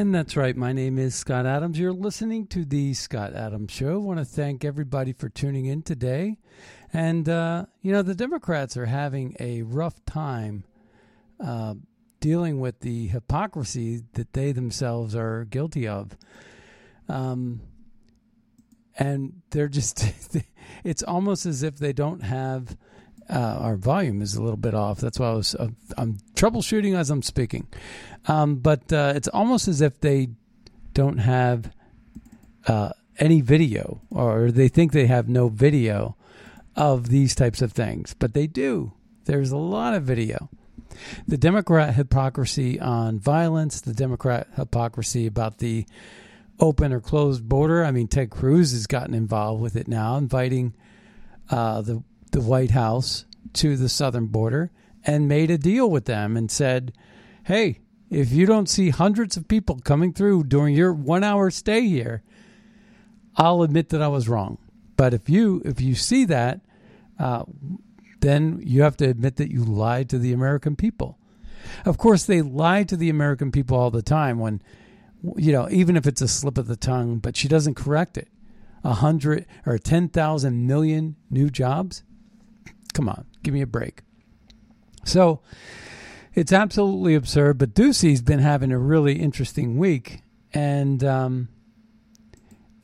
And that's right. My name is Scott Adams. You're listening to the Scott Adams Show. I want to thank everybody for tuning in today. And, uh, you know, the Democrats are having a rough time uh, dealing with the hypocrisy that they themselves are guilty of. Um, and they're just, it's almost as if they don't have. Uh, our volume is a little bit off. That's why I was uh, I'm troubleshooting as I'm speaking. Um, but uh, it's almost as if they don't have uh, any video, or they think they have no video of these types of things, but they do. There's a lot of video. The Democrat hypocrisy on violence, the Democrat hypocrisy about the open or closed border. I mean, Ted Cruz has gotten involved with it now, inviting uh, the the White House to the southern border and made a deal with them and said, "Hey, if you don't see hundreds of people coming through during your one hour stay here, I'll admit that I was wrong. But if you if you see that, uh, then you have to admit that you lied to the American people. Of course, they lie to the American people all the time when, you know, even if it's a slip of the tongue, but she doesn't correct it. A hundred or 10,000 million new jobs? Come on, give me a break. So it's absolutely absurd, but Doocy's been having a really interesting week. And, um,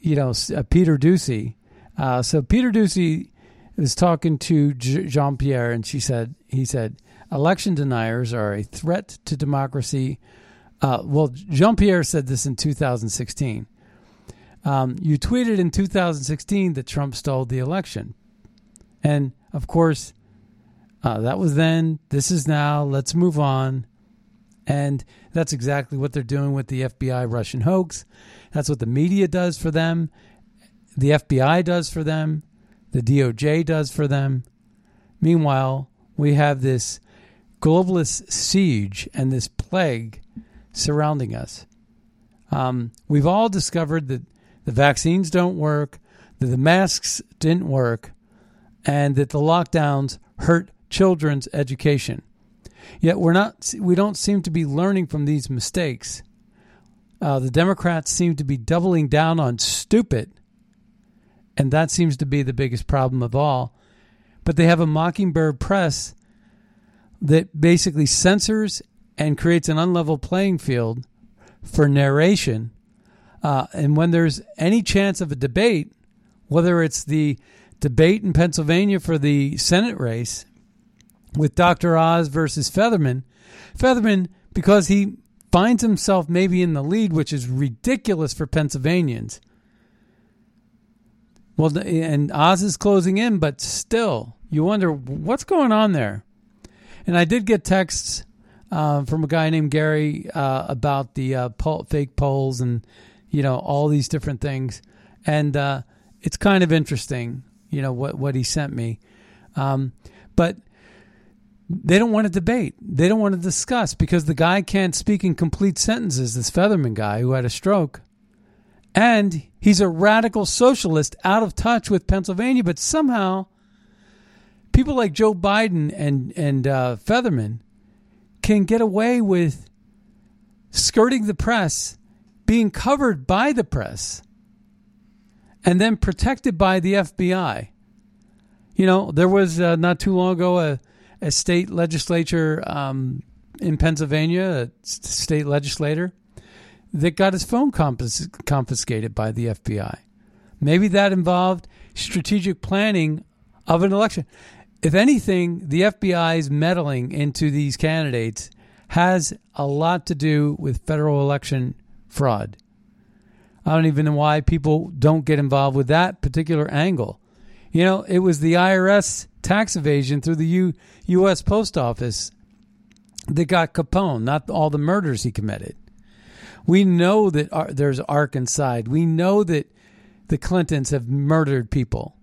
you know, uh, Peter Doocy. Uh, so Peter Doocy was talking to J- Jean Pierre, and she said, he said, election deniers are a threat to democracy. Uh, well, Jean Pierre said this in 2016. Um, you tweeted in 2016 that Trump stole the election. And of course, uh, that was then. This is now. Let's move on. And that's exactly what they're doing with the FBI Russian hoax. That's what the media does for them. The FBI does for them. The DOJ does for them. Meanwhile, we have this globalist siege and this plague surrounding us. Um, we've all discovered that the vaccines don't work, that the masks didn't work, and that the lockdowns hurt children's education. Yet we're not we don't seem to be learning from these mistakes. Uh, the Democrats seem to be doubling down on stupid, and that seems to be the biggest problem of all. But they have a mockingbird press that basically censors and creates an unlevel playing field for narration. Uh, and when there's any chance of a debate, whether it's the debate in Pennsylvania for the Senate race with Dr. Oz versus Fetterman. Fetterman, because he finds himself maybe in the lead, which is ridiculous for Pennsylvanians. Well, and Oz is closing in, but still, you wonder what's going on there. And I did get texts uh, from a guy named Gary uh, about the uh, poll, fake polls and you know all these different things, and uh, it's kind of interesting, you know what what he sent me. Um, but they don't want to debate. They don't want to discuss because the guy can't speak in complete sentences, this Fetterman guy who had a stroke. And he's a radical socialist out of touch with Pennsylvania, but somehow people like Joe Biden and, and uh, Fetterman can get away with skirting the press, being covered by the press, and then protected by the FBI. You know, there was uh, not too long ago a a state legislature um, in Pennsylvania, a state legislator, that got his phone confis- confiscated by the FBI. Maybe that involved strategic planning of an election. If anything, the FBI's meddling into these candidates has a lot to do with federal election fraud. I don't even know why people don't get involved with that particular angle. You know, it was the IRS tax evasion through the U, U.S. Post Office that got Capone, not all the murders he committed. We know that ar- there's Arkancide. We know that the Clintons have murdered people.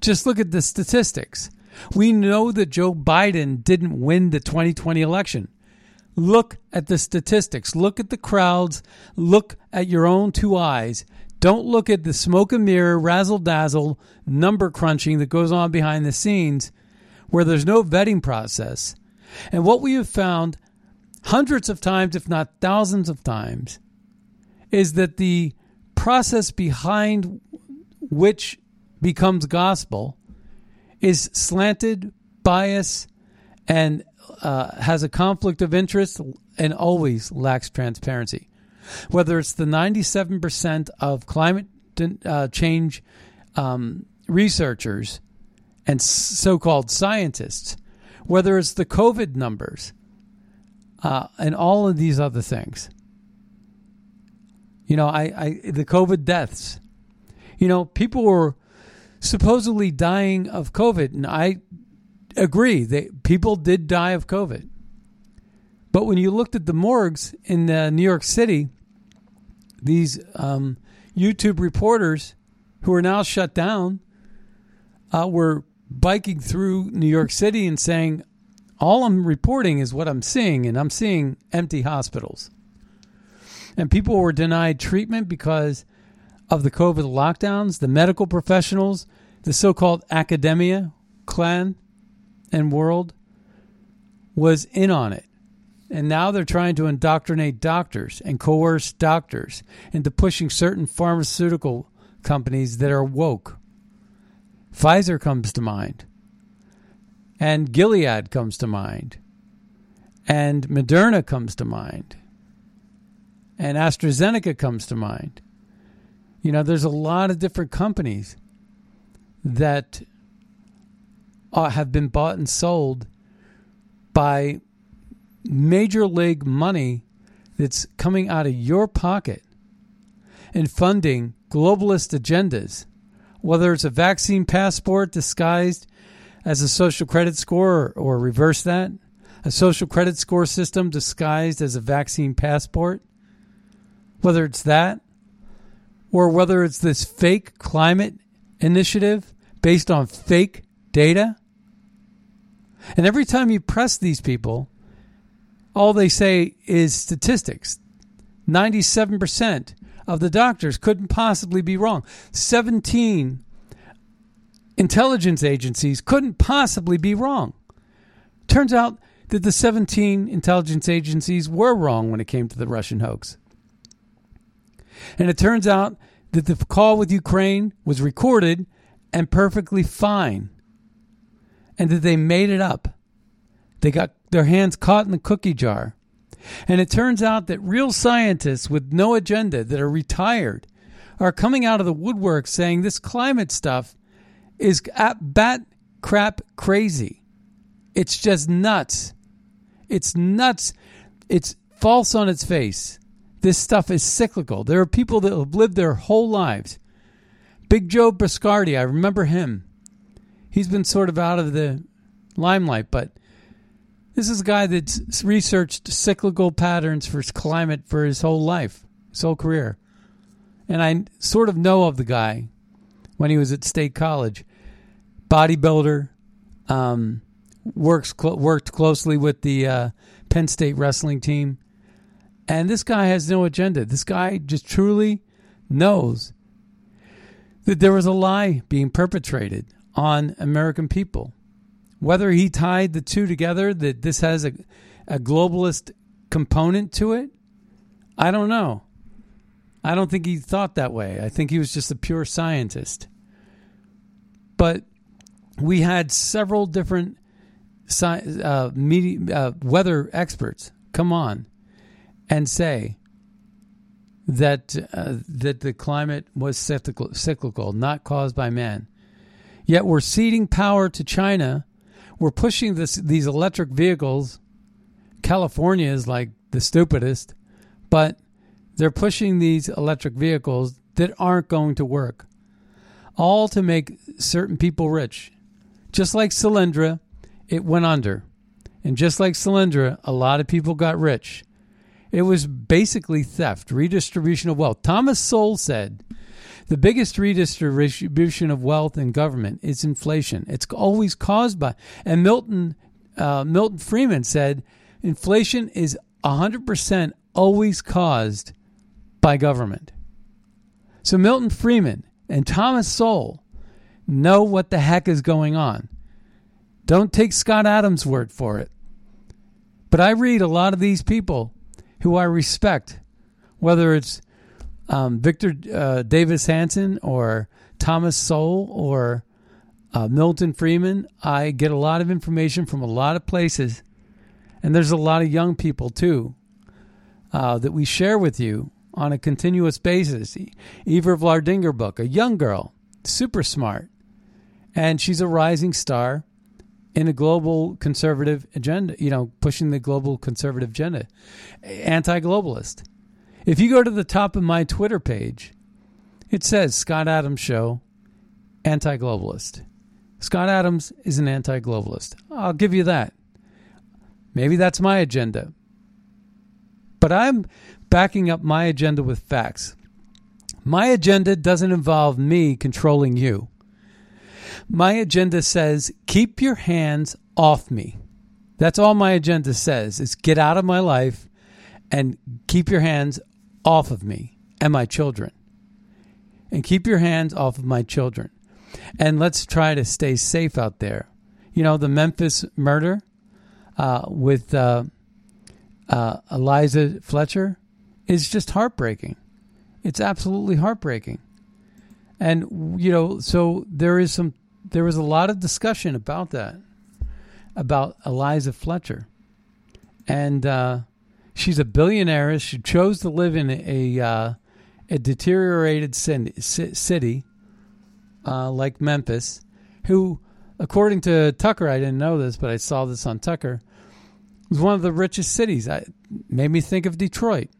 Just look at the statistics. We know that Joe Biden didn't win the 2020 election. Look at the statistics. Look at the crowds. Look at your own two eyes. Don't look at the smoke and mirror, razzle dazzle, number crunching that goes on behind the scenes where there's no vetting process. And what we have found hundreds of times, if not thousands of times, is that the process behind which becomes gospel is slanted, biased, and uh, has a conflict of interest and always lacks transparency whether it's the 97% of climate uh, change um, researchers and so called scientists, whether it's the COVID numbers, uh, and all of these other things. You know, I, I the COVID deaths. You know, people were supposedly dying of COVID, and I agree that people did die of COVID. But when you looked at the morgues in uh, New York City, these um, YouTube reporters who are now shut down uh, were biking through New York City and saying, All I'm reporting is what I'm seeing, and I'm seeing empty hospitals. And people were denied treatment because of the COVID lockdowns. The medical professionals, the so called academia clan and world, was in on it. And now they're trying to indoctrinate doctors and coerce doctors into pushing certain pharmaceutical companies that are woke. Pfizer comes to mind, and Gilead comes to mind, and Moderna comes to mind, and AstraZeneca comes to mind. You know, there's a lot of different companies that uh, have been bought and sold by major league money that's coming out of your pocket and funding globalist agendas, whether it's a vaccine passport disguised as a social credit score or, or reverse that, a social credit score system disguised as a vaccine passport, whether it's that, or whether it's this fake climate initiative based on fake data. And every time you press these people, all they say is statistics. 97% of the doctors couldn't possibly be wrong. 17 intelligence agencies couldn't possibly be wrong. Turns out that the 17 intelligence agencies were wrong when it came to the Russian hoax. And it turns out that the call with Ukraine was recorded and perfectly fine, and that they made it up. They got their hands caught in the cookie jar. And it turns out that real scientists with no agenda that are retired are coming out of the woodwork saying this climate stuff is bat crap crazy. It's just nuts. It's nuts. It's false on its face. This stuff is cyclical. There are people that have lived their whole lives. Big Joe Bastardi, I remember him. He's been sort of out of the limelight, but this is a guy that's researched cyclical patterns for his climate for his whole life, his whole career. And I sort of know of the guy when he was at State College. Bodybuilder, um, works cl- worked closely with the uh, Penn State wrestling team. And this guy has no agenda. This guy just truly knows that there was a lie being perpetrated on American people. Whether he tied the two together, that this has a, a globalist component to it, I don't know. I don't think he thought that way. I think he was just a pure scientist. But we had several different sci- uh, media, uh, weather experts come on and say that uh, that the climate was cyclical, cyclical, not caused by man. Yet we're ceding power to China. We're pushing this these electric vehicles. California is like the stupidest, but they're pushing these electric vehicles that aren't going to work, all to make certain people rich. Just like Solyndra, it went under. And just like Solyndra, a lot of people got rich. It was basically theft, redistribution of wealth. Thomas Sowell said the biggest redistribution of wealth in government is inflation. It's always caused by, and Milton uh, Milton Friedman said inflation is 100% always caused by government. So Milton Friedman and Thomas Sowell know what the heck is going on. Don't take Scott Adams' word for it. But I read a lot of these people who I respect, whether it's um, Victor uh, Davis Hanson or Thomas Sowell or uh, Milton Friedman. I get a lot of information from a lot of places, and there's a lot of young people too uh, that we share with you on a continuous basis. Eva Vlaardingerbroek, a young girl, super smart, and she's a rising star in a global conservative agenda, you know, pushing the global conservative agenda, anti globalist. If you go to the top of my Twitter page, it says Scott Adams Show, anti globalist. Scott Adams is an anti globalist. I'll give you that. Maybe that's my agenda. But I'm backing up my agenda with facts. My agenda doesn't involve me controlling you. My agenda says keep your hands off me. That's all my agenda says is get out of my life and keep your hands off of me and my children. And keep your hands off of my children. And let's try to stay safe out there. You know, the Memphis murder uh, with uh, uh, Eliza Fletcher is just heartbreaking. It's absolutely heartbreaking. And, you know, so there is some there was a lot of discussion about that, about Eliza Fletcher, and uh, she's a billionaire. She chose to live in a uh, a deteriorated city uh, like Memphis, who, according to Tucker, I didn't know this, but I saw this on Tucker, was one of the richest cities. I made me think of Detroit.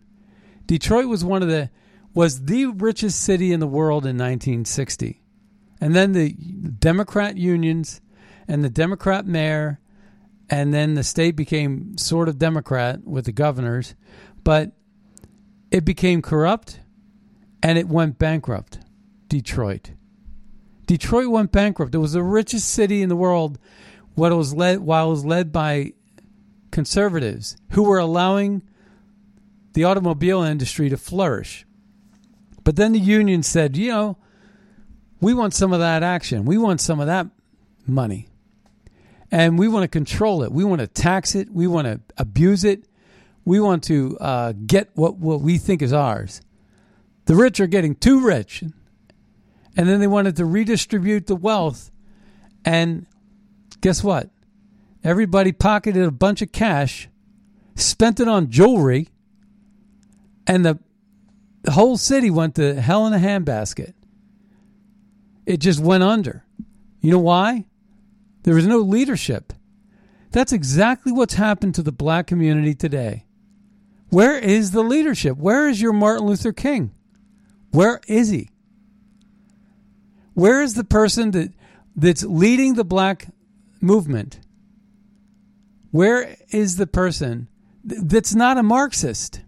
Detroit was one of the was the richest city in the world in 1960. And then the Democrat unions and the Democrat mayor, and then the state became sort of Democrat with the governors, but it became corrupt and it went bankrupt. Detroit. Detroit went bankrupt. It was the richest city in the world what was led while it was led by conservatives who were allowing the automobile industry to flourish. But then the union said, you know, we want some of that action. We want some of that money. And we want to control it. We want to tax it. We want to abuse it. We want to uh, get what, what we think is ours. The rich are getting too rich. And then they wanted to redistribute the wealth. And guess what? Everybody pocketed a bunch of cash, spent it on jewelry, and the, the whole city went to hell in a handbasket it just went under. You know why? There was no leadership. That's exactly what's happened to the black community today. Where is the leadership? Where is your Martin Luther King? Where is he? Where is the person that that's leading the black movement? Where is the person that's not a Marxist?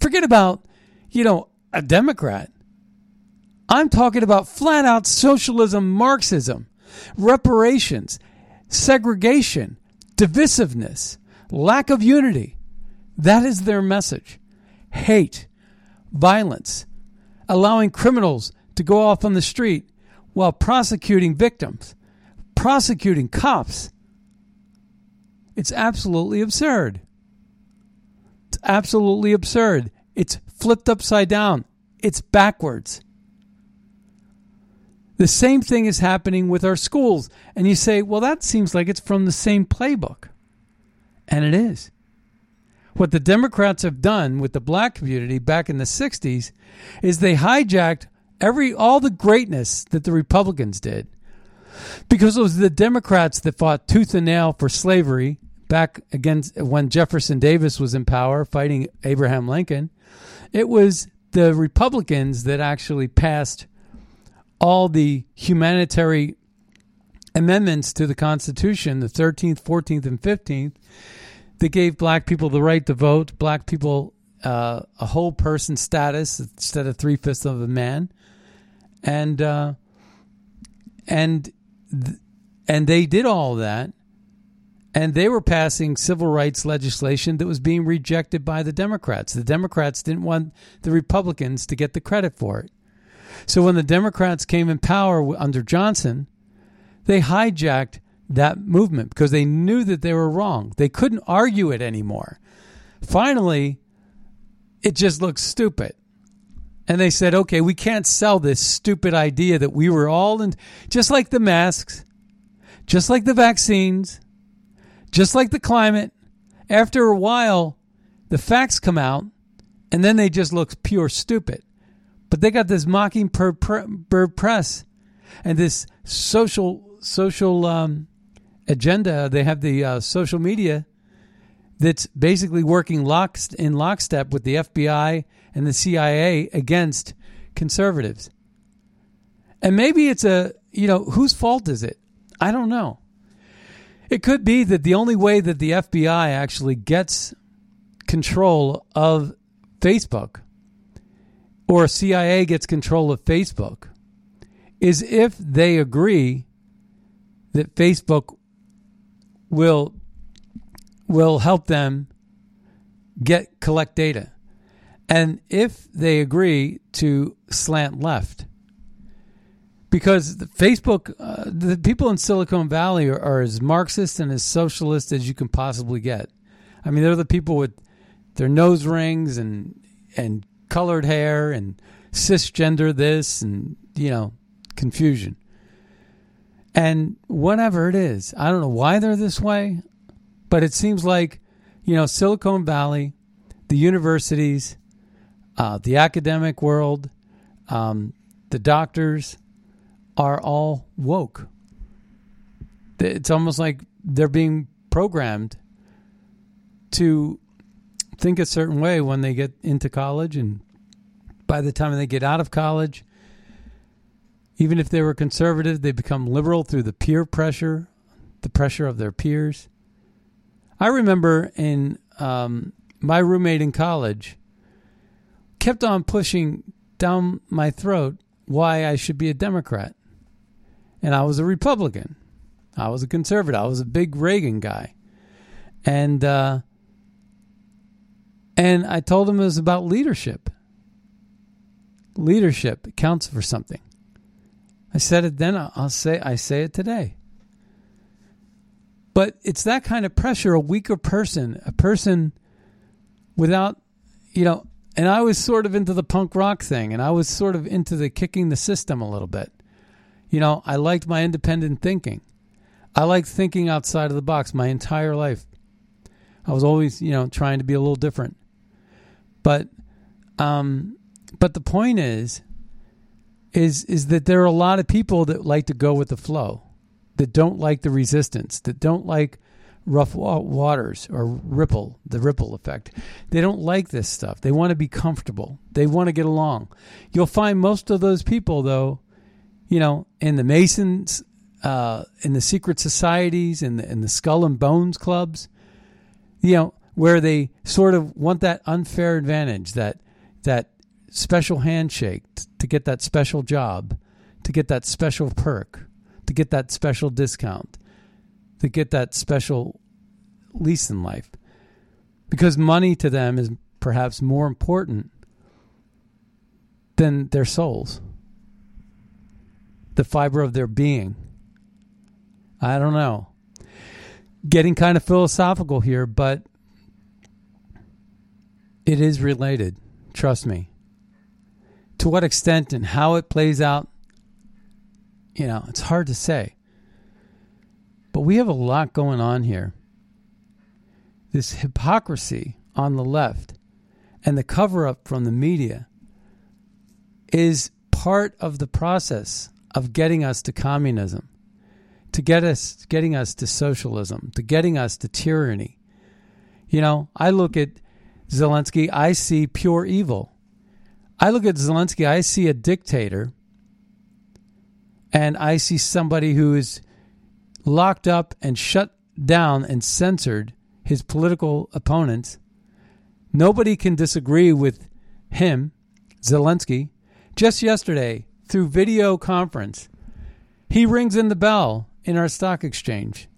Forget about, you know, a Democrat. I'm talking about flat out socialism, Marxism, reparations, segregation, divisiveness, lack of unity. That is their message. Hate, violence, allowing criminals to go off on the street while prosecuting victims, prosecuting cops. It's absolutely absurd. It's absolutely absurd. It's flipped upside down. It's backwards. The same thing is happening with our schools. And you say, well, that seems like it's from the same playbook. And it is. What the Democrats have done with the black community back in the 60s is they hijacked every all the greatness that the Republicans did. Because it was the Democrats that fought tooth and nail for slavery back against when Jefferson Davis was in power fighting Abraham Lincoln. It was the Republicans that actually passed all the humanitarian amendments to the Constitution, the 13th, 14th, and 15th, that gave black people the right to vote, black people uh, a whole person status instead of three fifths of a man, and uh, and th- and they did all that, and they were passing civil rights legislation that was being rejected by the Democrats. The Democrats didn't want the Republicans to get the credit for it. So when the Democrats came in power under Johnson, they hijacked that movement because they knew that they were wrong. They couldn't argue it anymore. Finally, it just looks stupid. And they said, okay, we can't sell this stupid idea that we were all in, just like the masks, just like the vaccines, just like the climate. After a while, the facts come out, and then they just look pure stupid. But they got this mockingbird press and this social social um, agenda. They have the uh, social media that's basically working lock, in lockstep with the FBI and the CIA against conservatives. And maybe it's a, you know, whose fault is it? I don't know. It could be that the only way that the FBI actually gets control of Facebook or CIA gets control of Facebook is if they agree that Facebook will will help them get collect data. And if they agree to slant left, because Facebook, uh, the people in Silicon Valley are, are, as Marxist and as socialist as you can possibly get. I mean, they're the people with their nose rings and and colored hair and cisgender this and, you know, confusion. And whatever it is, I don't know why they're this way, but it seems like, you know, Silicon Valley, the universities, uh, the academic world, um, the doctors are all woke. It's almost like they're being programmed to think a certain way when they get into college and by the time they get out of college even if they were conservative they become liberal through the peer pressure the pressure of their peers. I remember in um, my roommate in college kept on pushing down my throat why i should be a democrat. And i was a republican. I was a conservative. I was a big reagan guy. And uh, and I told him it was about leadership. Leadership counts for something. I said it then, I'll say I say it today. But it's that kind of pressure, a weaker person, a person without, you know, and I was sort of into the punk rock thing and I was sort of into the kicking the system a little bit. You know, I liked my independent thinking. I liked thinking outside of the box my entire life. I was always, you know, trying to be a little different. But um, but the point is is is that there are a lot of people that like to go with the flow, that don't like the resistance, that don't like rough waters or ripple, the ripple effect. They don't like this stuff. They want to be comfortable. They want to get along. You'll find most of those people though, you know, in the Masons, uh, in the secret societies, in the in the skull and bones clubs, you know, where they sort of want that unfair advantage, that that special handshake to get that special job, to get that special perk, to get that special discount. to get that special lease in life. Because money to them is perhaps more important than their souls, the fiber of their being. I don't know. Getting kind of philosophical here, but it is related. Trust me. To what extent and how it plays out, you know, it's hard to say. But we have a lot going on here. This hypocrisy on the left and the cover up from the media is part of the process of getting us to communism, to get us getting us to socialism, to getting us to tyranny. You know, I look at Zelensky, I see pure evil. I look at Zelensky, I see a dictator, and I see somebody who is locked up and shut down and censored his political opponents. Nobody can disagree with him, Zelensky. Just yesterday, through video conference, he rings in the bell in our stock exchange.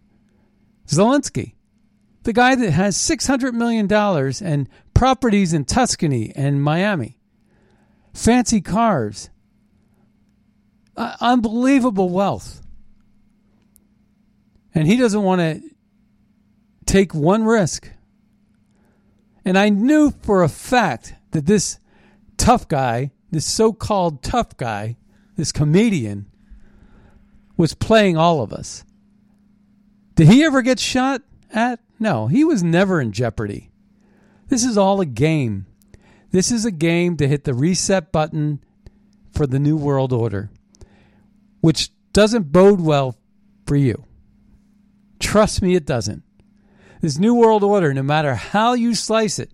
Zelensky, the guy that has $600 million and properties in Tuscany and Miami, fancy cars, uh, unbelievable wealth. And he doesn't want to take one risk. And I knew for a fact that this tough guy, this so called tough guy, this comedian, was playing all of us. Did he ever get shot at? No, he was never in jeopardy. This is all a game. This is a game to hit the reset button for the New World Order, which doesn't bode well for you. Trust me, it doesn't. This New World Order, no matter how you slice it,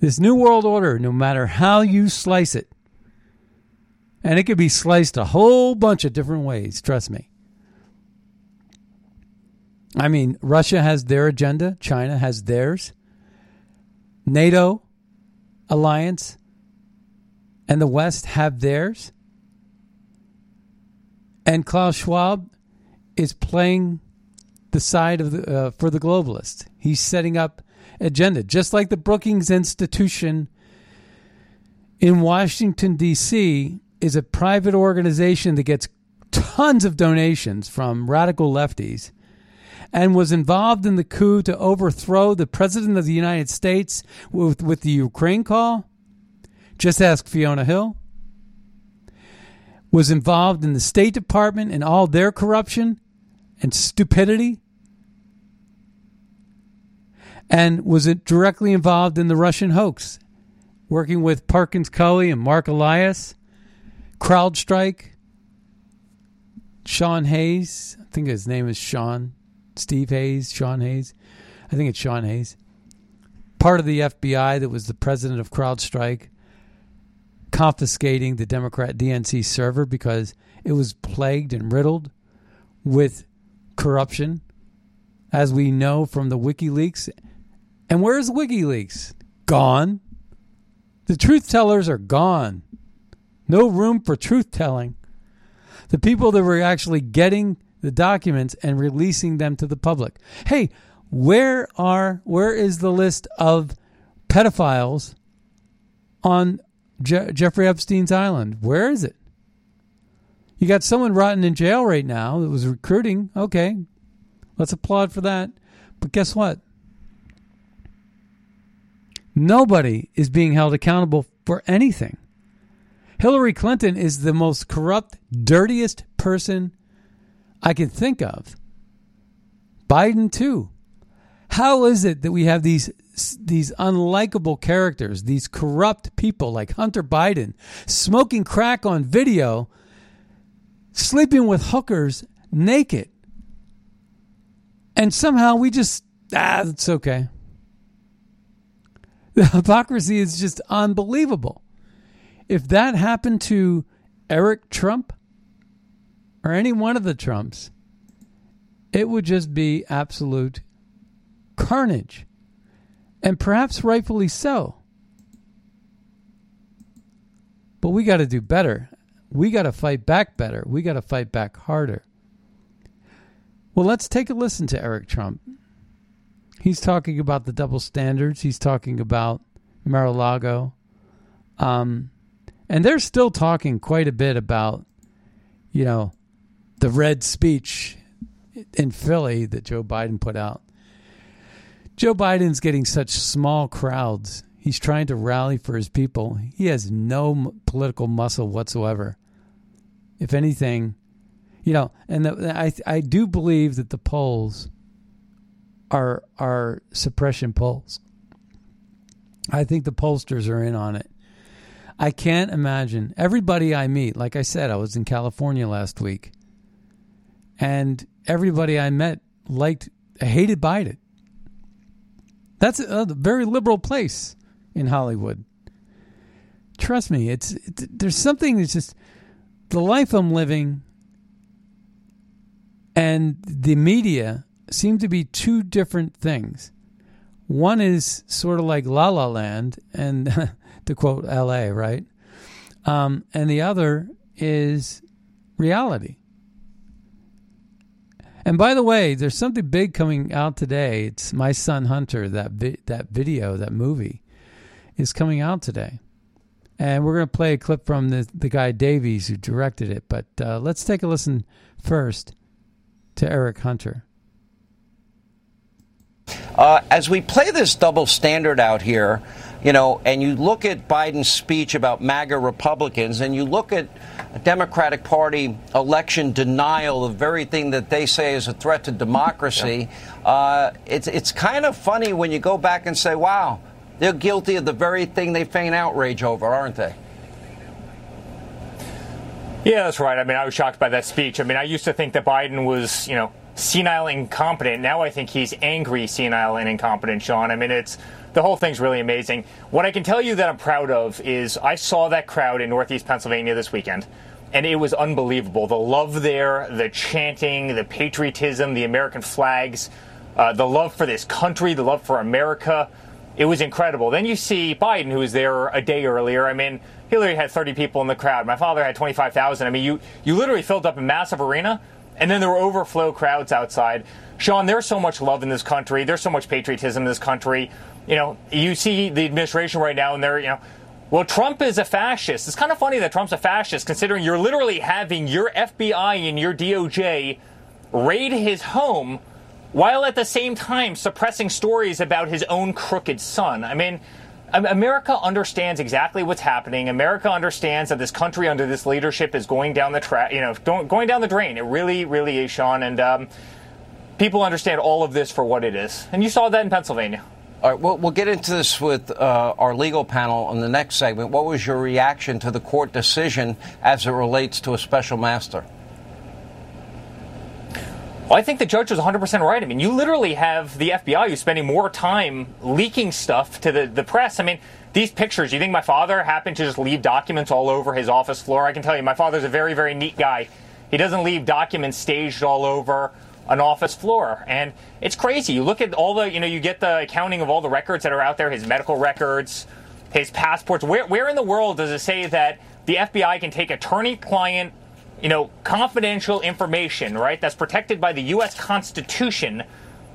this New World Order, no matter how you slice it, and it could be sliced a whole bunch of different ways, trust me. I mean, Russia has their agenda, China has theirs. NATO alliance and the West have theirs. And Klaus Schwab is playing the side of the uh, for the globalists. He's setting up agenda, just like the Brookings Institution in Washington D.C. is a private organization that gets tons of donations from radical lefties and was involved in the coup to overthrow the president of the United States with, with the Ukraine call. Just ask Fiona Hill. Was involved in the State Department and all their corruption and stupidity and was it directly involved in the Russian hoax, working with Perkins Coie and Marc Elias, CrowdStrike, Sean Hayes. I think his name is Sean, Steve Hayes, Sean Hayes. I think it's Sean Hayes. Part of the FBI that was the president of CrowdStrike, confiscating the Democrat DNC server because it was plagued and riddled with corruption, as we know from the WikiLeaks. And where's WikiLeaks? Gone. The truth tellers are gone. No room for truth telling. The people that were actually getting the documents and releasing them to the public. Hey, where are where is the list of pedophiles on Je- Jeffrey Epstein's island? Where is it? You got someone rotting in jail right now that was recruiting. Okay, let's applaud for that. But guess what? Nobody is being held accountable for anything. Hillary Clinton is the most corrupt, dirtiest person I can think of. Biden too. How is it that we have these these unlikable characters, these corrupt people like Hunter Biden, smoking crack on video sleeping with hookers naked. And somehow we just, ah, it's okay. The hypocrisy is just unbelievable. If that happened to Eric Trump or any one of the Trumps, it would just be absolute carnage. And perhaps rightfully so. But we got to do better we got to fight back better. We got to fight back harder. Well, let's take a listen to Eric Trump. He's talking about the double standards. He's talking about Mar-a-Lago. Um, and they're still talking quite a bit about, you know, the red speech in Philly that Joe Biden put out. Joe Biden's getting such small crowds. He's trying to rally for his people. He has no political muscle whatsoever. If anything, you know, and the, I I do believe that the polls are are suppression polls. I think the pollsters are in on it. I can't imagine everybody I meet. Like I said, I was in California last week, and everybody I met liked hated Biden. That's a, very liberal place in Hollywood. Trust me, it's it, there's something that's just the life I'm living and the media seem to be two different things. One is sort of like La La Land, and to quote L.A., right? Um, and the other is reality. And by the way, there's something big coming out today. It's My Son Hunter. That vi- that video, that movie, is coming out today, and we're going to play a clip from the the guy Davies who directed it. But uh, let's take a listen first to Eric Hunter. Uh, as we play this double standard out here, you know, and you look at Biden's speech about MAGA Republicans, and you look at Democratic Party election denial, the very thing that they say is a threat to democracy, yeah. uh, it's it's kind of funny when you go back and say, "Wow, they're guilty of the very thing they feign outrage over, aren't they?" Yeah, that's right. I mean, I was shocked by that speech. I mean, I used to think that Biden was, you know, senile incompetent. Now I think he's angry, senile, and incompetent, Sean. I mean, it's the whole thing's really amazing. What I can tell you that I'm proud of is I saw that crowd in Northeast Pennsylvania this weekend, and it was unbelievable. The love there, the chanting, the patriotism, the American flags, uh, the love for this country, the love for America. It was incredible. Then you see Biden, who was there a day earlier. I mean, Hillary had 30 people in the crowd. My father had 25,000. I mean, you, you literally filled up a massive arena, and then there were overflow crowds outside. Sean, there's so much love in this country. There's so much patriotism in this country. You know, you see the administration right now, and they're, you know, well, Trump is a fascist. It's kind of funny that Trump's a fascist, considering you're literally having your FBI and your DOJ raid his home while at the same time suppressing stories about his own crooked son. I mean, America understands exactly what's happening. America understands that this country under this leadership is going down the track, you know, going down the drain. It really, really is, Sean. And um, people understand all of this for what it is. And you saw that in Pennsylvania. All right, we'll, we'll get into this with uh, our legal panel in the next segment. What was your reaction to the court decision as it relates to a special master? Well, I think the judge was 100% right. I mean, you literally have the FBI who's spending more time leaking stuff to the, the press. I mean, these pictures, you think my father happened to just leave documents all over his office floor? I can tell you, my father's a very, very neat guy. He doesn't leave documents staged all over an office floor. And it's crazy. You look at all the, you know, you get the accounting of all the records that are out there, his medical records, his passports. Where, where in the world does it say that the FBI can take attorney client you know, confidential information, right, that's protected by the U.S. Constitution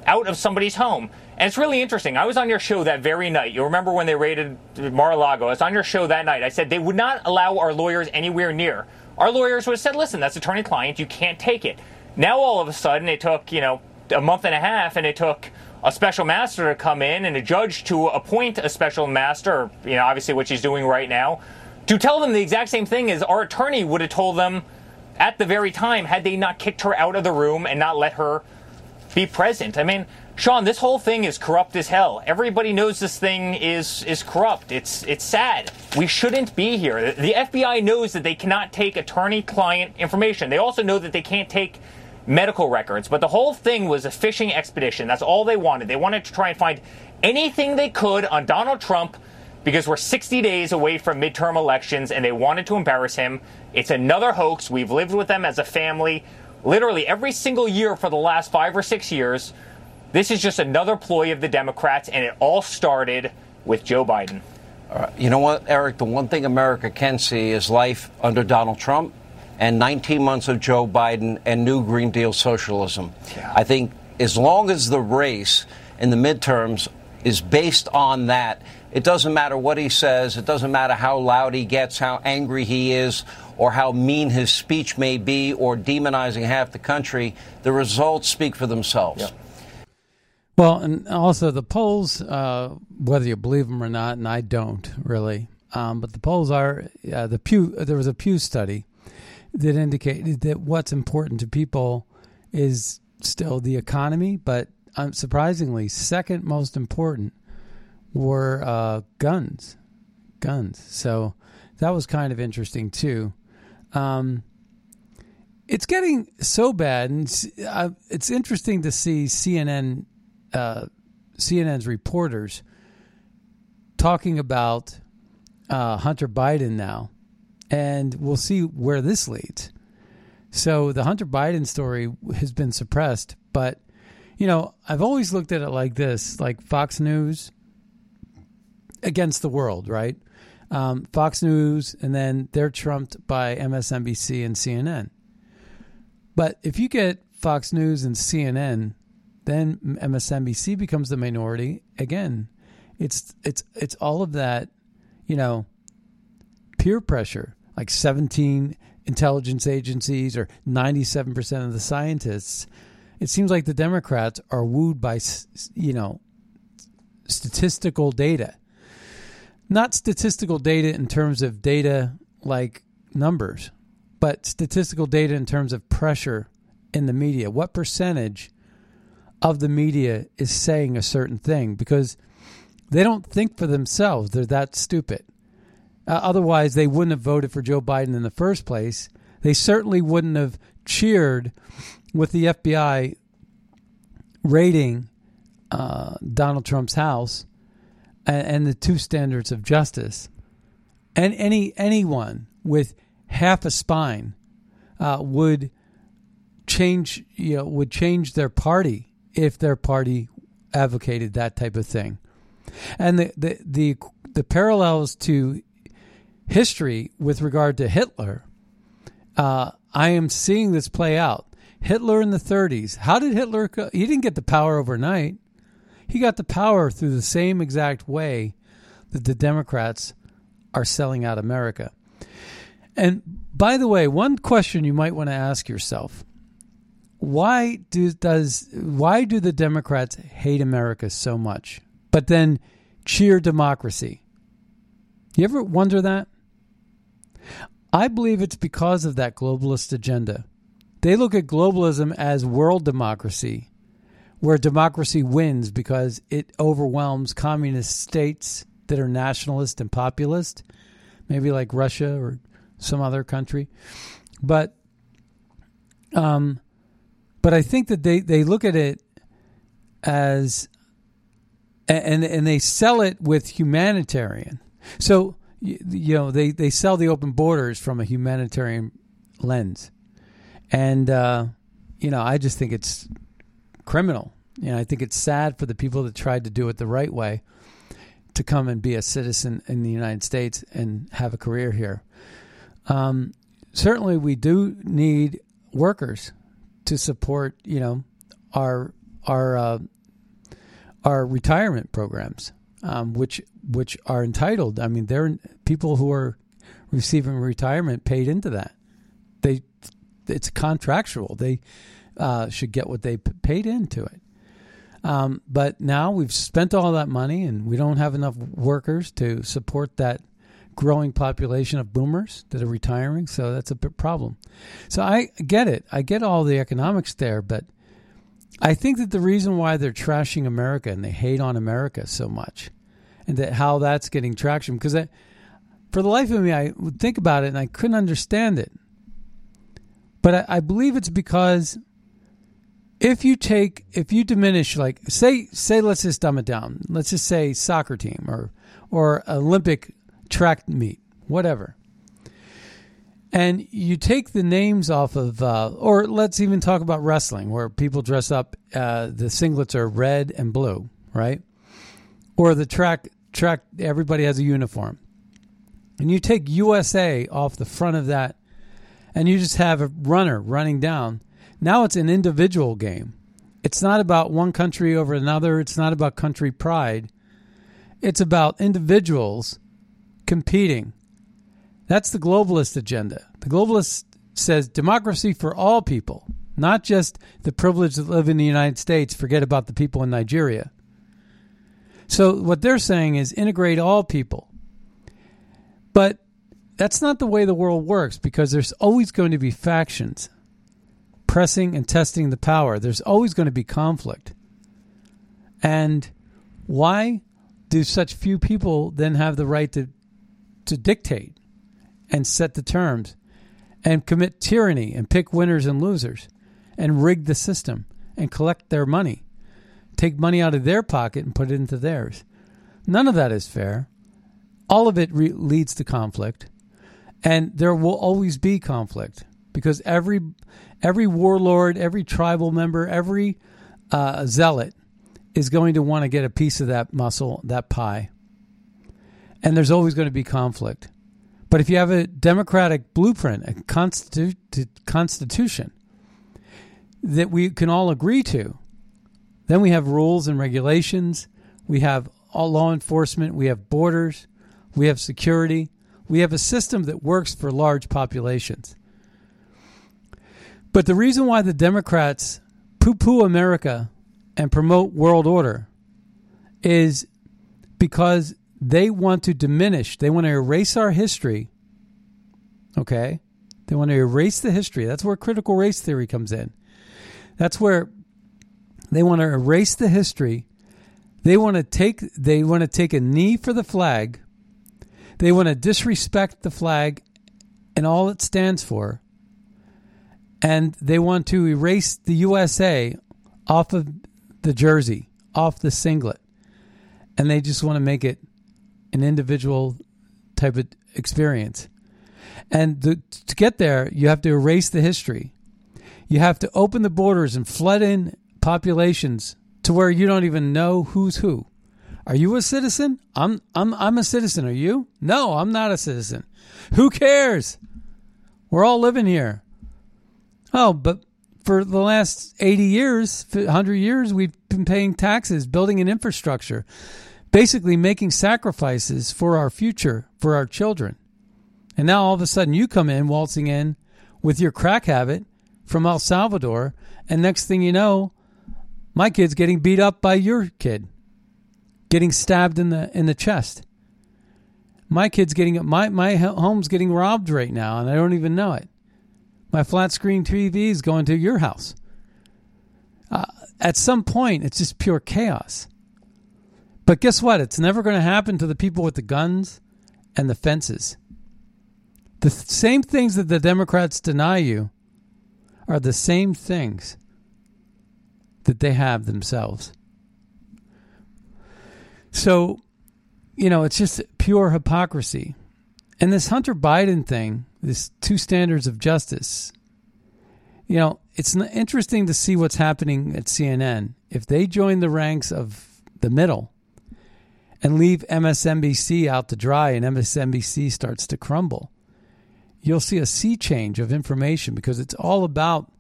out of somebody's home. And it's really interesting. I was on your show that very night. You remember when they raided Mar-a-Lago? I was on your show that night. I said they would not allow our lawyers anywhere near. Our lawyers would have said, listen, that's attorney-client. You can't take it. Now, all of a sudden, it took, you know, a month and a half, and it took a special master to come in and a judge to appoint a special master, you know, obviously what she's doing right now, to tell them the exact same thing as our attorney would have told them at the very time had they not kicked her out of the room and not let her be present. I mean, Sean, this whole thing is corrupt as hell. Everybody knows this thing is is corrupt. It's it's sad. We shouldn't be here. The FBI knows that they cannot take attorney-client information. They also know that they can't take medical records. But the whole thing was a fishing expedition. That's all they wanted. They wanted to try and find anything they could on Donald Trump because we're 60 days away from midterm elections and they wanted to embarrass him. It's another hoax. We've lived with them as a family literally every single year for the last five or six years. This is just another ploy of the Democrats, and it all started with Joe Biden. you know what, Eric? The one thing America can see is life under Donald Trump and 19 months of Joe Biden and new Green Deal socialism. I think as long as the race in the midterms is based on that, it doesn't matter what he says, it doesn't matter how loud he gets, how angry he is, or how mean his speech may be, or demonizing half the country. The results speak for themselves. Well, and also the polls, uh, whether you believe them or not, and I don't really, um, but the polls are uh, the Pew. There was a Pew study that indicated that what's important to people is still the economy, but um, surprisingly, second most important were uh, guns, guns. So that was kind of interesting too. Um, it's getting so bad, and it's, uh, it's interesting to see CNN, uh, CNN's reporters talking about uh, Hunter Biden now, and we'll see where this leads. So the Hunter Biden story has been suppressed, but you know I've always looked at it like this: like Fox News against the world, right? Um, Fox News, and then they're trumped by MSNBC and CNN. But if you get Fox News and CNN, then MSNBC becomes the minority again. It's it's it's all of that, you know, peer pressure. Like 17 intelligence agencies or 97% of the scientists. It seems like the Democrats are wooed by you know statistical data. Not statistical data in terms of data like numbers, but statistical data in terms of pressure in the media. What percentage of the media is saying a certain thing? Because they don't think for themselves. They're that stupid. Uh, otherwise, they wouldn't have voted for Joe Biden in the first place. They certainly wouldn't have cheered with the FBI raiding uh, Donald Trump's house and, and, the two standards of justice. And any anyone with half a spine uh, would change, you know, would change their party if their party advocated that type of thing. And the the the, the parallels to history with regard to Hitler, uh, I am seeing this play out. Hitler in the 30s. How did Hitler? Go? He didn't get the power overnight. He got the power through the same exact way that the Democrats are selling out America. And by the way, one question you might want to ask yourself: Why do does why do the Democrats hate America so much, but then cheer democracy? You ever wonder that? I believe it's because of that globalist agenda. They look at globalism as world democracy, where democracy wins because it overwhelms communist states that are nationalist and populist, maybe like Russia or some other country. But um, but I think that they, they look at it as and and they sell it with humanitarian. So you, you know they they sell the open borders from a humanitarian lens, and uh, you know I just think it's criminal. You know I think it's sad for the people that tried to do it the right way to come and be a citizen in the United States and have a career here. Um, certainly, we do need workers to support you know our our uh, our retirement programs um, which which are entitled. I mean, they're people who are receiving retirement paid into that. They it's contractual. They uh, should get what they paid into it. Um, but now we've spent all that money and we don't have enough workers to support that growing population of boomers that are retiring. So that's a big problem. So I get it. I get all the economics there, but I think that the reason why they're trashing America and they hate on America so much, and that how that's getting traction, because for the life of me, I would think about it and I couldn't understand it. But I, I believe it's because if you take if you diminish like say say let's just dumb it down let's just say soccer team or or olympic track meet whatever and you take the names off of, uh, or let's even talk about wrestling, where people dress up. Uh, the singlets are red and blue, right? Or the track track. Everybody has a uniform, and you take USA off the front of that, and you just have a runner running down. Now it's an individual game. It's not about one country over another. It's not about country pride. It's about individuals competing. That's the globalist agenda. The globalist says democracy for all people, not just the privileged that live in the United States, forget about the people in Nigeria. So, what they're saying is integrate all people. But that's not the way the world works because there's always going to be factions pressing and testing the power. There's always going to be conflict. And why do such few people then have the right to to dictate and set the terms and commit tyranny and pick winners and losers and rig the system and collect their money? Take money out of their pocket and put it into theirs. None of that is fair. All of it re- leads to conflict, and there will always be conflict because every every warlord, every tribal member, every uh, zealot is going to want to get a piece of that muscle, that pie. And there's always going to be conflict. But if you have a democratic blueprint, a constitu- constitution that we can all agree to, then we have rules and regulations. We have law enforcement. We have borders. We have security. We have a system that works for large populations. But the reason why the Democrats poo poo America and promote world order is because they want to diminish, they want to erase our history. Okay? They want to erase the history. That's where critical race theory comes in. That's where they want to erase the history. They want to take they want to take a knee for the flag. They want to disrespect the flag and all it stands for. And they want to erase the USA off of the jersey, off the singlet. And they just want to make it an individual type of experience. And the, to get there, you have to erase the history. You have to open the borders and flood in populations to where you don't even know who's who. Are you a citizen? I'm I'm I'm a citizen. Are you? No, I'm not a citizen. Who cares? We're all living here. Oh, but for the last 80 years, 100 years, we've been paying taxes, building an infrastructure, basically making sacrifices for our future, for our children. And now all of a sudden you come in, waltzing in with your crack habit from El Salvador, and next thing you know, my kid's getting beat up by your kid, getting stabbed in the in the chest. My kid's getting my my home's getting robbed right now, and I don't even know it. My flat screen TV is going to your house. Uh, at some point, it's just pure chaos. But guess what? It's never going to happen to the people with the guns and the fences. The th- same things that the Democrats deny you are the same things that they have themselves. So, you know, it's just pure hypocrisy. And this Hunter Biden thing, this two standards of justice, you know, it's interesting to see what's happening at CNN. If they join the ranks of the middle and leave MSNBC out to dry and MSNBC starts to crumble, you'll see a sea change of information because it's all about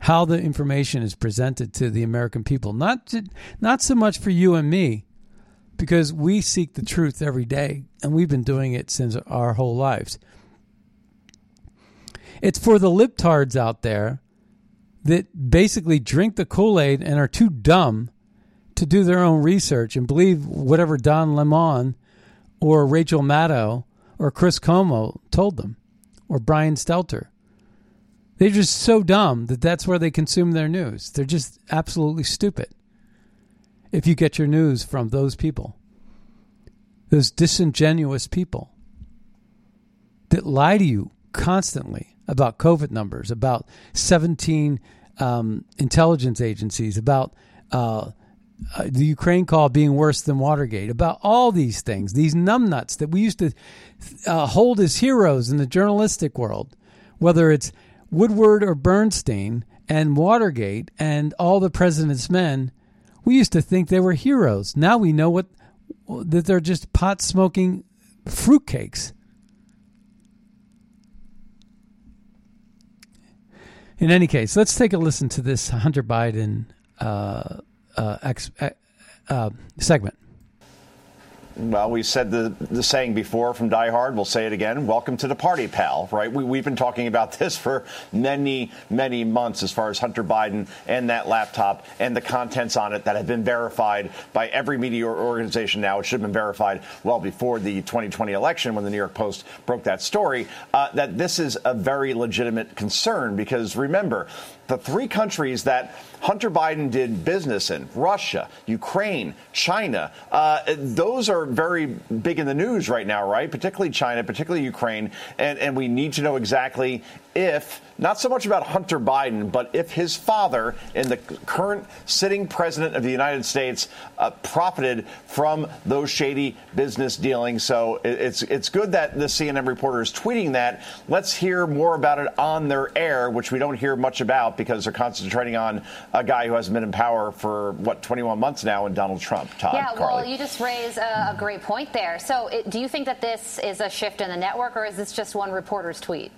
how the information is presented to the American people. Not to, not so much for you and me, because we seek the truth every day, and we've been doing it since our whole lives. It's for the libtards out there that basically drink the Kool Aid and are too dumb to do their own research and believe whatever Don Lemon or Rachel Maddow or Chris Cuomo told them or Brian Stelter. They're just so dumb that that's where they consume their news. They're just absolutely stupid if you get your news from those people, those disingenuous people that lie to you constantly about COVID numbers, about 17 um, intelligence agencies, about uh, uh, the Ukraine call being worse than Watergate, about all these things, these numbnuts that we used to uh, hold as heroes in the journalistic world, whether it's Woodward or Bernstein and Watergate and all the president's men, we used to think they were heroes. Now we know what that they're just pot smoking fruitcakes. in any case, let's take a listen to this Hunter Biden uh, uh, ex, uh, segment. Well, we said the, the saying before from Die Hard. We'll say it again. Welcome to the party, pal. Right? We, we've been talking about this for many, many months as far as Hunter Biden and that laptop and the contents on it that have been verified by every media organization now. It should have been verified well before the 2020 election when the New York Post broke that story. Uh, that this is a very legitimate concern because remember, the three countries that Hunter Biden did business in Russia, Ukraine, China. Uh, those are very big in the news right now, right? Particularly China, particularly Ukraine. And, and we need to know exactly if, not so much about Hunter Biden, but if his father and the current sitting president of the United States uh, profited from those shady business dealings. So it's, it's good that the CNN reporter is tweeting that. Let's hear more about it on their air, which we don't hear much about because they're concentrating on a guy who hasn't been in power for, what, 21 months now in Donald Trump. Todd, yeah, Carly. well, you just raised a, a great point there. So it, do you think that this is a shift in the network or is this just one reporter's tweet?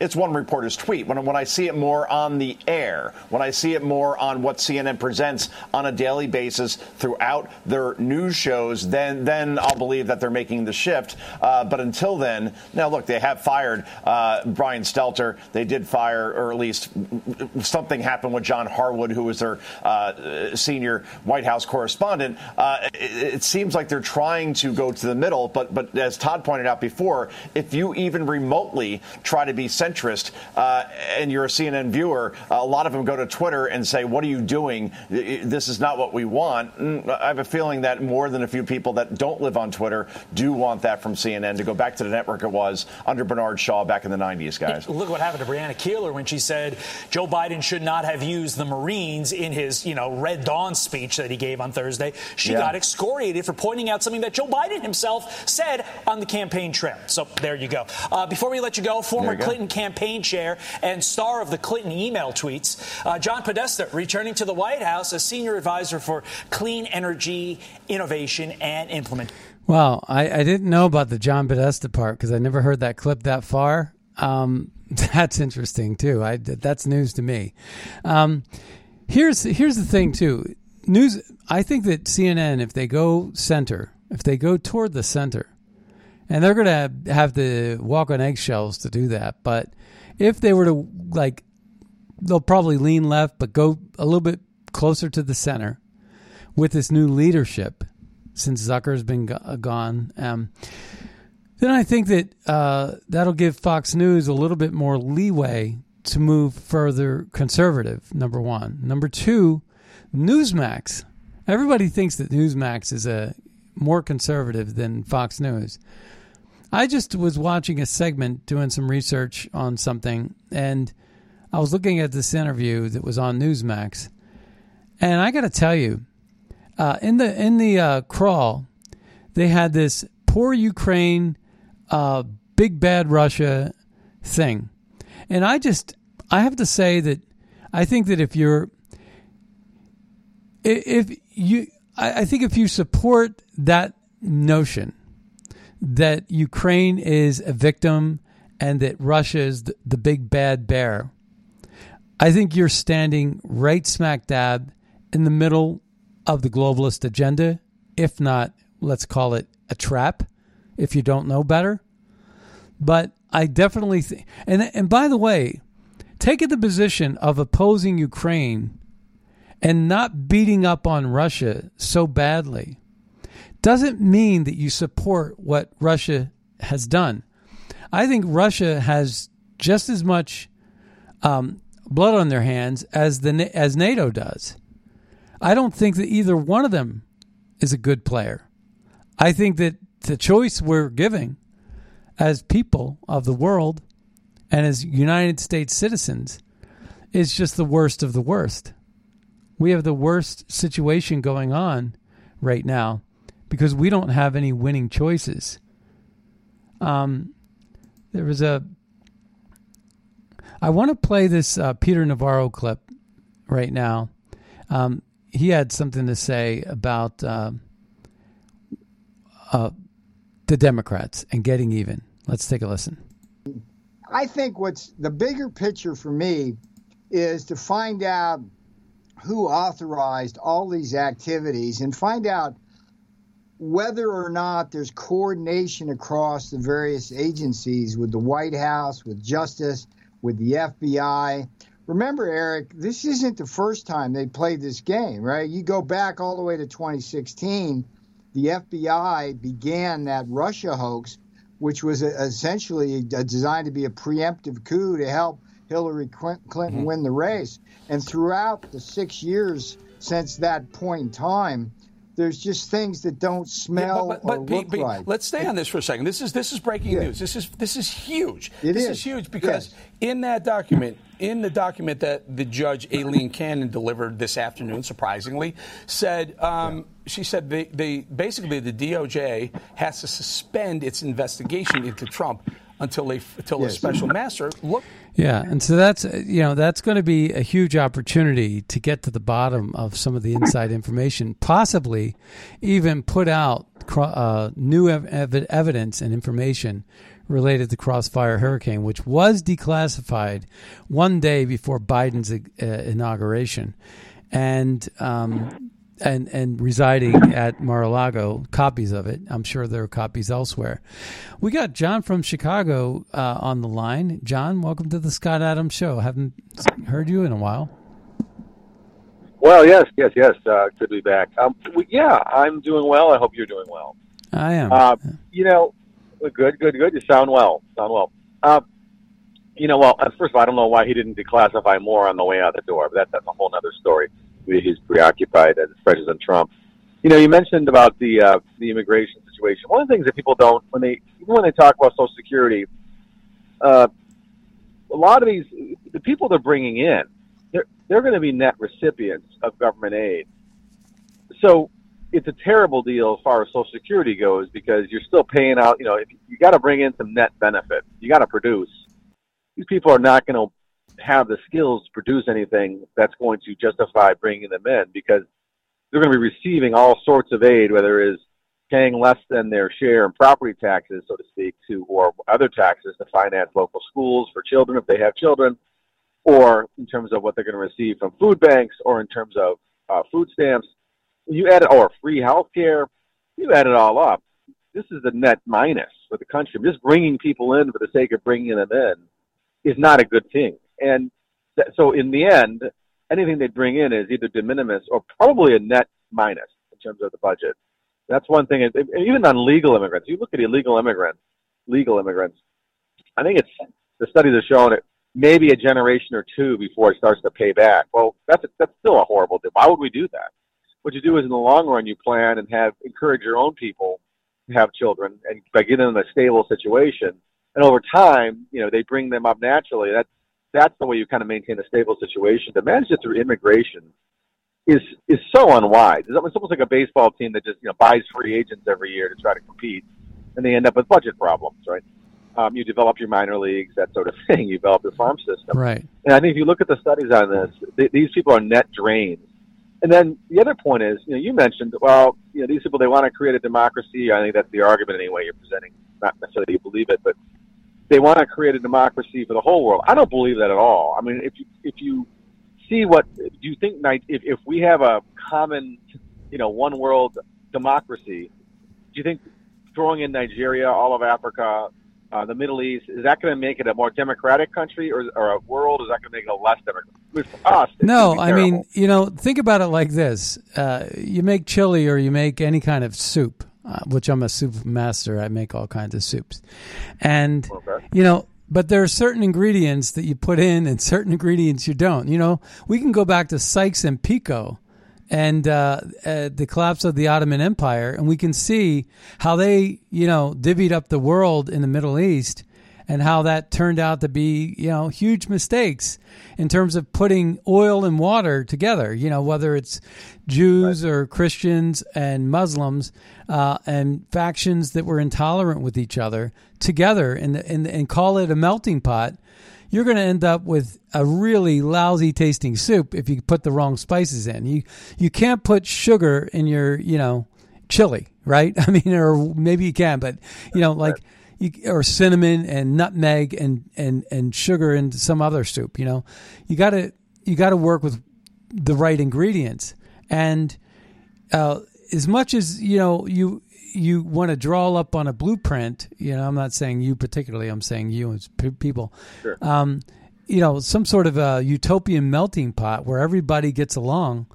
It's one reporter's tweet. When, when I see it more on the air, when I see it more on what CNN presents on a daily basis throughout their news shows, then then I'll believe that they're making the shift. Uh, but until then, now look, they have fired uh, Brian Stelter. They did fire, or at least something happened with John Harwood, who was their uh, senior White House correspondent. Uh, it, it seems like they're trying to go to the middle, but but as Todd pointed out before, if you even remotely try to be centrist uh, and you're a CNN viewer, a lot of them go to Twitter and say, What are you doing? This is not what we want. And I have a feeling that more than a few people that don't live on Twitter do want that from CNN to go back to the network it was under Bernard Shaw back in the 90s, guys. Look what happened to Brianna Keilar when she said Joe Biden should not have used the Marines in his, you know, Red Dawn speech that he gave on Thursday. She yeah. got excoriated for pointing out something that Joe Biden himself said on the campaign trail. So there you go. Uh, before we let you go, former you Clinton go. Campaign chair and star of the Clinton email tweets, uh, John Podesta returning to the White House as senior advisor for clean energy, innovation, and implement. Well, I, I didn't know about the John Podesta part because I never heard that clip that far. Um, that's interesting too. I, that's news to me. Um, here's here's the thing too. News. I think that CNN, if they go center, if they go toward the center, and they're going to have to walk on eggshells to do that. But if they were to like, they'll probably lean left, but go a little bit closer to the center with this new leadership since Zucker's been uh, gone. Um, then I think that uh, that'll give Fox News a little bit more leeway to move further conservative. Number one. Number two, Newsmax. Everybody thinks that Newsmax is a more conservative than Fox News. I just was watching a segment doing some research on something, and I was looking at this interview that was on Newsmax, and I got to tell you, uh, in the in the uh, crawl, they had this poor Ukraine, uh, big bad Russia thing, and I just I have to say that I think that if you're if you I think if you support that notion that Ukraine is a victim and that Russia is the, big bad bear, I think you're standing right smack dab in the middle of the globalist agenda, if not, let's call it a trap, if you don't know better. But I definitely think, and, and by the way, taking the position of opposing Ukraine and not beating up on Russia so badly doesn't mean that you support what Russia has done. I think Russia has just as much um, blood on their hands as the as NATO does. I don't think that either one of them is a good player. I think that the choice we're giving as people of the world and as United States citizens is just the worst of the worst. We have the worst situation going on right now because we don't have any winning choices. Um, there was a. I want to play this uh, Peter Navarro clip right now. Um, he had something to say about uh, uh, the Democrats and getting even. Let's take a listen. I think what's the bigger picture for me is to find out who authorized all these activities and find out whether or not there's coordination across the various agencies with the White House, with Justice, with the FBI. Remember, Eric, this isn't the first time they played this game, right? You go back all the way to 2016, the FBI began that Russia hoax, which was essentially designed to be a preemptive coup to help Hillary Clinton mm-hmm. win the race. And throughout the six years since that point in time, there's just things that don't smell yeah, but, but, or look right. Let's stay on this for a second. This is this is breaking yeah. news. This is this is huge. It this is. is huge because yes. in that document, in the document that the judge Aileen Cannon delivered this afternoon, surprisingly, said um, yeah. she said they, they basically the DOJ has to suspend its investigation into Trump until they until yes. a special master look yeah, and so that's you know that's going to be a huge opportunity to get to the bottom of some of the inside information, possibly even put out uh, new ev- evidence and information related to Crossfire Hurricane, which was declassified one day before Biden's uh, inauguration, and um, and and residing at Mar-a-Lago, copies of it. I'm sure there are copies elsewhere. We got John from Chicago uh, on the line. John, welcome to the Scott Adams Show. Haven't heard you in a while. Well, yes, yes, yes. Uh, good to be back. Um, yeah, I'm doing well. I hope you're doing well. I am. Uh, you know, good, good, good. You sound well. Sound well. Uh, you know, well, uh, first of all, I don't know why he didn't declassify more on the way out the door, but that, that's a whole other story he's preoccupied as President Trump. You know, you mentioned about the uh, the immigration situation. One of the things that people don't when they even when they talk about Social Security, uh, a lot of these the people they're bringing in, they're they're going to be net recipients of government aid. So it's a terrible deal as far as Social Security goes because you're still paying out. You know, if you got to bring in some net benefit. You got to produce. These people are not going to have the skills to produce anything that's going to justify bringing them in because they're going to be receiving all sorts of aid, whether it is paying less than their share in property taxes, so to speak, to or other taxes to finance local schools for children if they have children, or in terms of what they're going to receive from food banks, or in terms of uh, food stamps. You add it, or free health care. You add it all up. This is the net minus for the country. Just bringing people in for the sake of bringing them in is not a good thing. And th- so in the end, anything they bring in is either de minimis or probably a net minus in terms of the budget. That's one thing. And Even on legal immigrants, you look at illegal immigrants, legal immigrants. I think it's the studies have shown it maybe a generation or two before it starts to pay back. Well, that's a, that's still a horrible thing. Why would we do that? What you do is in the long run, you plan and have encourage your own people to have children, and by getting them in a stable situation, and over time, you know, they bring them up naturally. That's that's the way you kind of maintain a stable situation. To manage it through immigration is is so unwise. It's almost like a baseball team that just you know buys free agents every year to try to compete, and they end up with budget problems, right? Um, you develop your minor leagues, that sort of thing. You develop your farm system, right? And I think if you look at the studies on this, they, these people are net drains. And then the other point is, you know, you mentioned, well, you know, these people they want to create a democracy. I think that's the argument anyway you're presenting. Not necessarily you believe it, but they want to create a democracy for the whole world. I don't believe that at all. I mean, if you if you see what do you think if if we have a common, you know, one world democracy, do you think throwing in Nigeria, all of Africa, uh, the Middle East, is that going to make it a more democratic country or, or a world? Is that going to make it a less democratic? Us, no. I mean, you know, think about it like this: uh, you make chili or you make any kind of soup uh, which I'm a soup master. I make all kinds of soups, and okay. you know, but there are certain ingredients that you put in and certain ingredients you don't. You know, we can go back to Sykes and Picot, and uh, uh, the collapse of the Ottoman Empire, and we can see how they, you know, divvied up the world in the Middle East and how that turned out to be, you know, huge mistakes in terms of putting oil and water together. You know, whether it's Jews right. or Christians and Muslims uh, and factions that were intolerant with each other together and, and, and call it a melting pot. You're going to end up with a really lousy tasting soup if you put the wrong spices in. You you can't put sugar in your you know chili, right? I mean, or maybe you can, but you know, like you, or cinnamon and nutmeg and and and sugar and some other soup. You know, you got to you got to work with the right ingredients and uh, as much as you know you you want to draw up on a blueprint you know i'm not saying you particularly i'm saying you as p- people Sure. um, you know some sort of a utopian melting pot where everybody gets along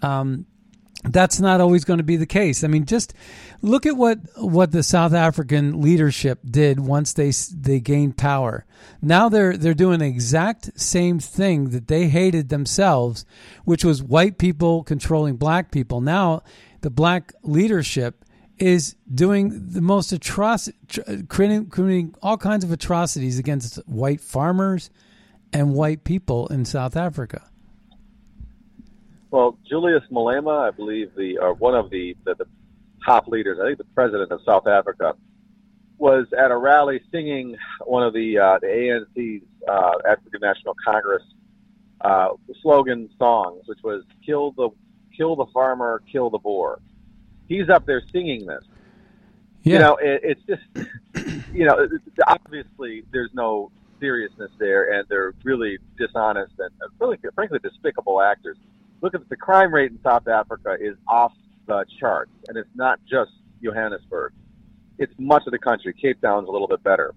um, that's not always going to be the case. I mean, just look at what what the South African leadership did once they they gained power. Now they're they're doing the exact same thing that they hated themselves, which was white people controlling black people. Now the black leadership is doing the most atrocious, committing, committing all kinds of atrocities against white farmers and white people in South Africa. Well, Julius Malema, I believe the or one of the, the the top leaders, I think the president of South Africa, was at a rally singing one of the uh, the ANC's uh, African National Congress uh, slogan songs, which was "Kill the kill the farmer, kill the Boer." He's up there singing this. Yeah. You know, it, it's just you know, obviously there's no seriousness there, and they're really dishonest and uh, really, frankly, despicable actors. Look at the crime rate in South Africa is off the charts, and it's not just Johannesburg. It's much of the country. Cape Town's a little bit better.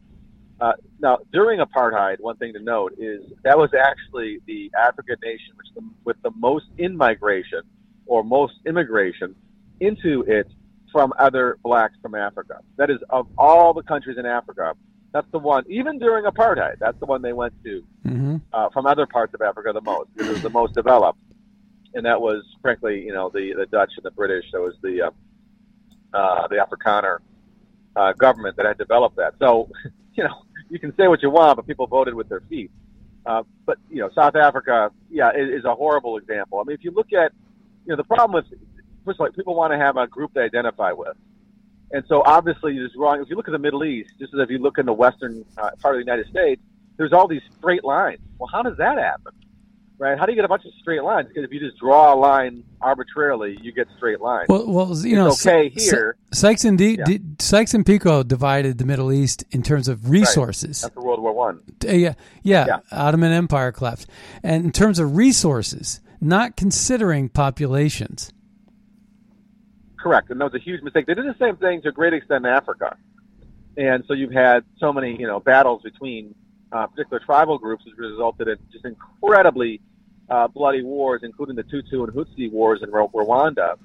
Uh, now, during apartheid, one thing to note is that was actually the African nation which the, with the most in migration or most immigration into it from other blacks from Africa. That is, of all the countries in Africa, that's the one, even during apartheid, that's the one they went to Mm-hmm. uh, from other parts of Africa the most. It was the most developed, and that was frankly, you know, the the Dutch and the British. That was the uh, uh, the Afrikaner uh, government that had developed that. So, you know, you can say what you want, but people voted with their feet. Uh, but you know, South Africa, yeah, is, is a horrible example. I mean, if you look at, you know, the problem with first of all, people want to have a group they identify with. And so obviously it's wrong. If you look at the Middle East, just as if you look in the western uh, part of the United States, there's all these straight lines. Well, how does that happen? Right? How do you get a bunch of straight lines? Because if you just draw a line arbitrarily, you get straight lines. Well, well, you know, it's okay Sy- here. Sykes and D, D- Sykes and Picot divided the Middle East in terms of resources. After World War One. Uh, yeah, yeah, Yeah. Ottoman Empire collapsed, and in terms of resources, not considering populations. Correct, and that was a huge mistake. They did the same thing to a great extent in Africa, and so you've had so many, you know, battles between uh, particular tribal groups, which resulted in just incredibly uh, bloody wars, including the Tutsi and Hutsi wars in Rwanda,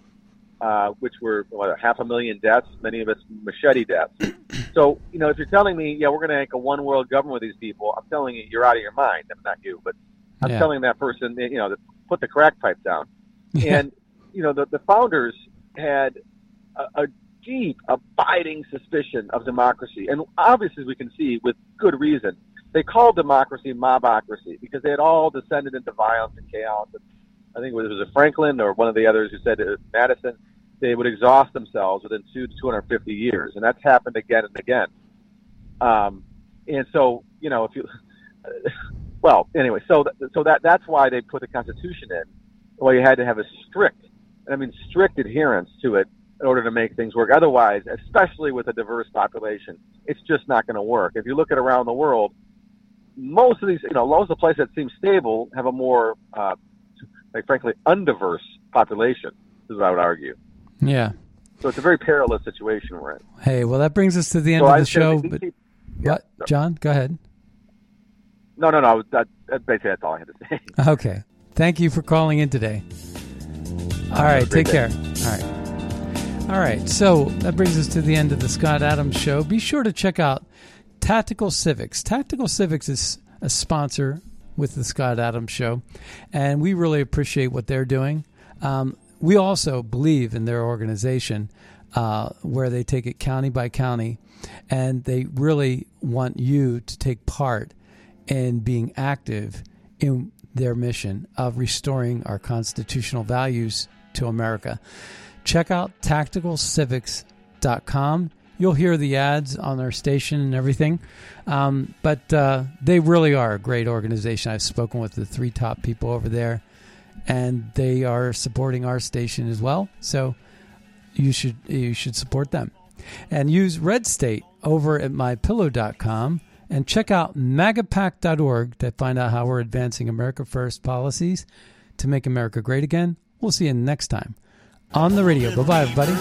uh, which were what, half a million deaths, many of us machete deaths. So, you know, if you're telling me, yeah, we're going to make a one world government with these people, I'm telling you, you're out of your mind. I'm not you, but I'm Yeah. telling that person, you know, to put the crack pipe down. And, you know, the, the founders had a, a deep, abiding suspicion of democracy. And obviously, we can see with good reason. They called democracy mobocracy because they had all descended into violence and chaos. And I think it was, it Franklin or one of the others who said uh, Madison, they would exhaust themselves within two to 250 years. And that's happened again and again. Um, and so, you know, if you, well, anyway, so th- so that that's why they put the Constitution in. Well, you had to have a strict, I mean strict adherence to it in order to make things work. Otherwise, especially with a diverse population, it's just not going to work. If you look at around the world, most of these, you know, most of the places that seem stable have a more, uh, like frankly, undiverse population. Is what I would argue. Yeah. So it's a very perilous situation we're in. Hey, well, that brings us to the end So of the show. But keep- what, John? Go ahead. No, no, no. That, that basically that's all I had to say. Okay. Thank you for calling in today. All right. Take day. care. All right. All right. So that brings us to the end of the Scott Adams Show. Be sure to check out Tactical Civics. Tactical Civics is a sponsor with the Scott Adams Show, and we really appreciate what they're doing. Um, we also believe in their organization uh, where they take it county by county, and they really want you to take part in being active in their mission of restoring our constitutional values to America. Check out tacticalcivics.com. You'll hear the ads on their station and everything. Um, but uh, they really are a great organization. I've spoken with the three top people over there, and they are supporting our station as well. So you should you should support them and use Red State over at mypillow.com and check out magapack.org to find out how we're advancing America First policies to make America great again. We'll see you next time on the radio. Bye bye, everybody.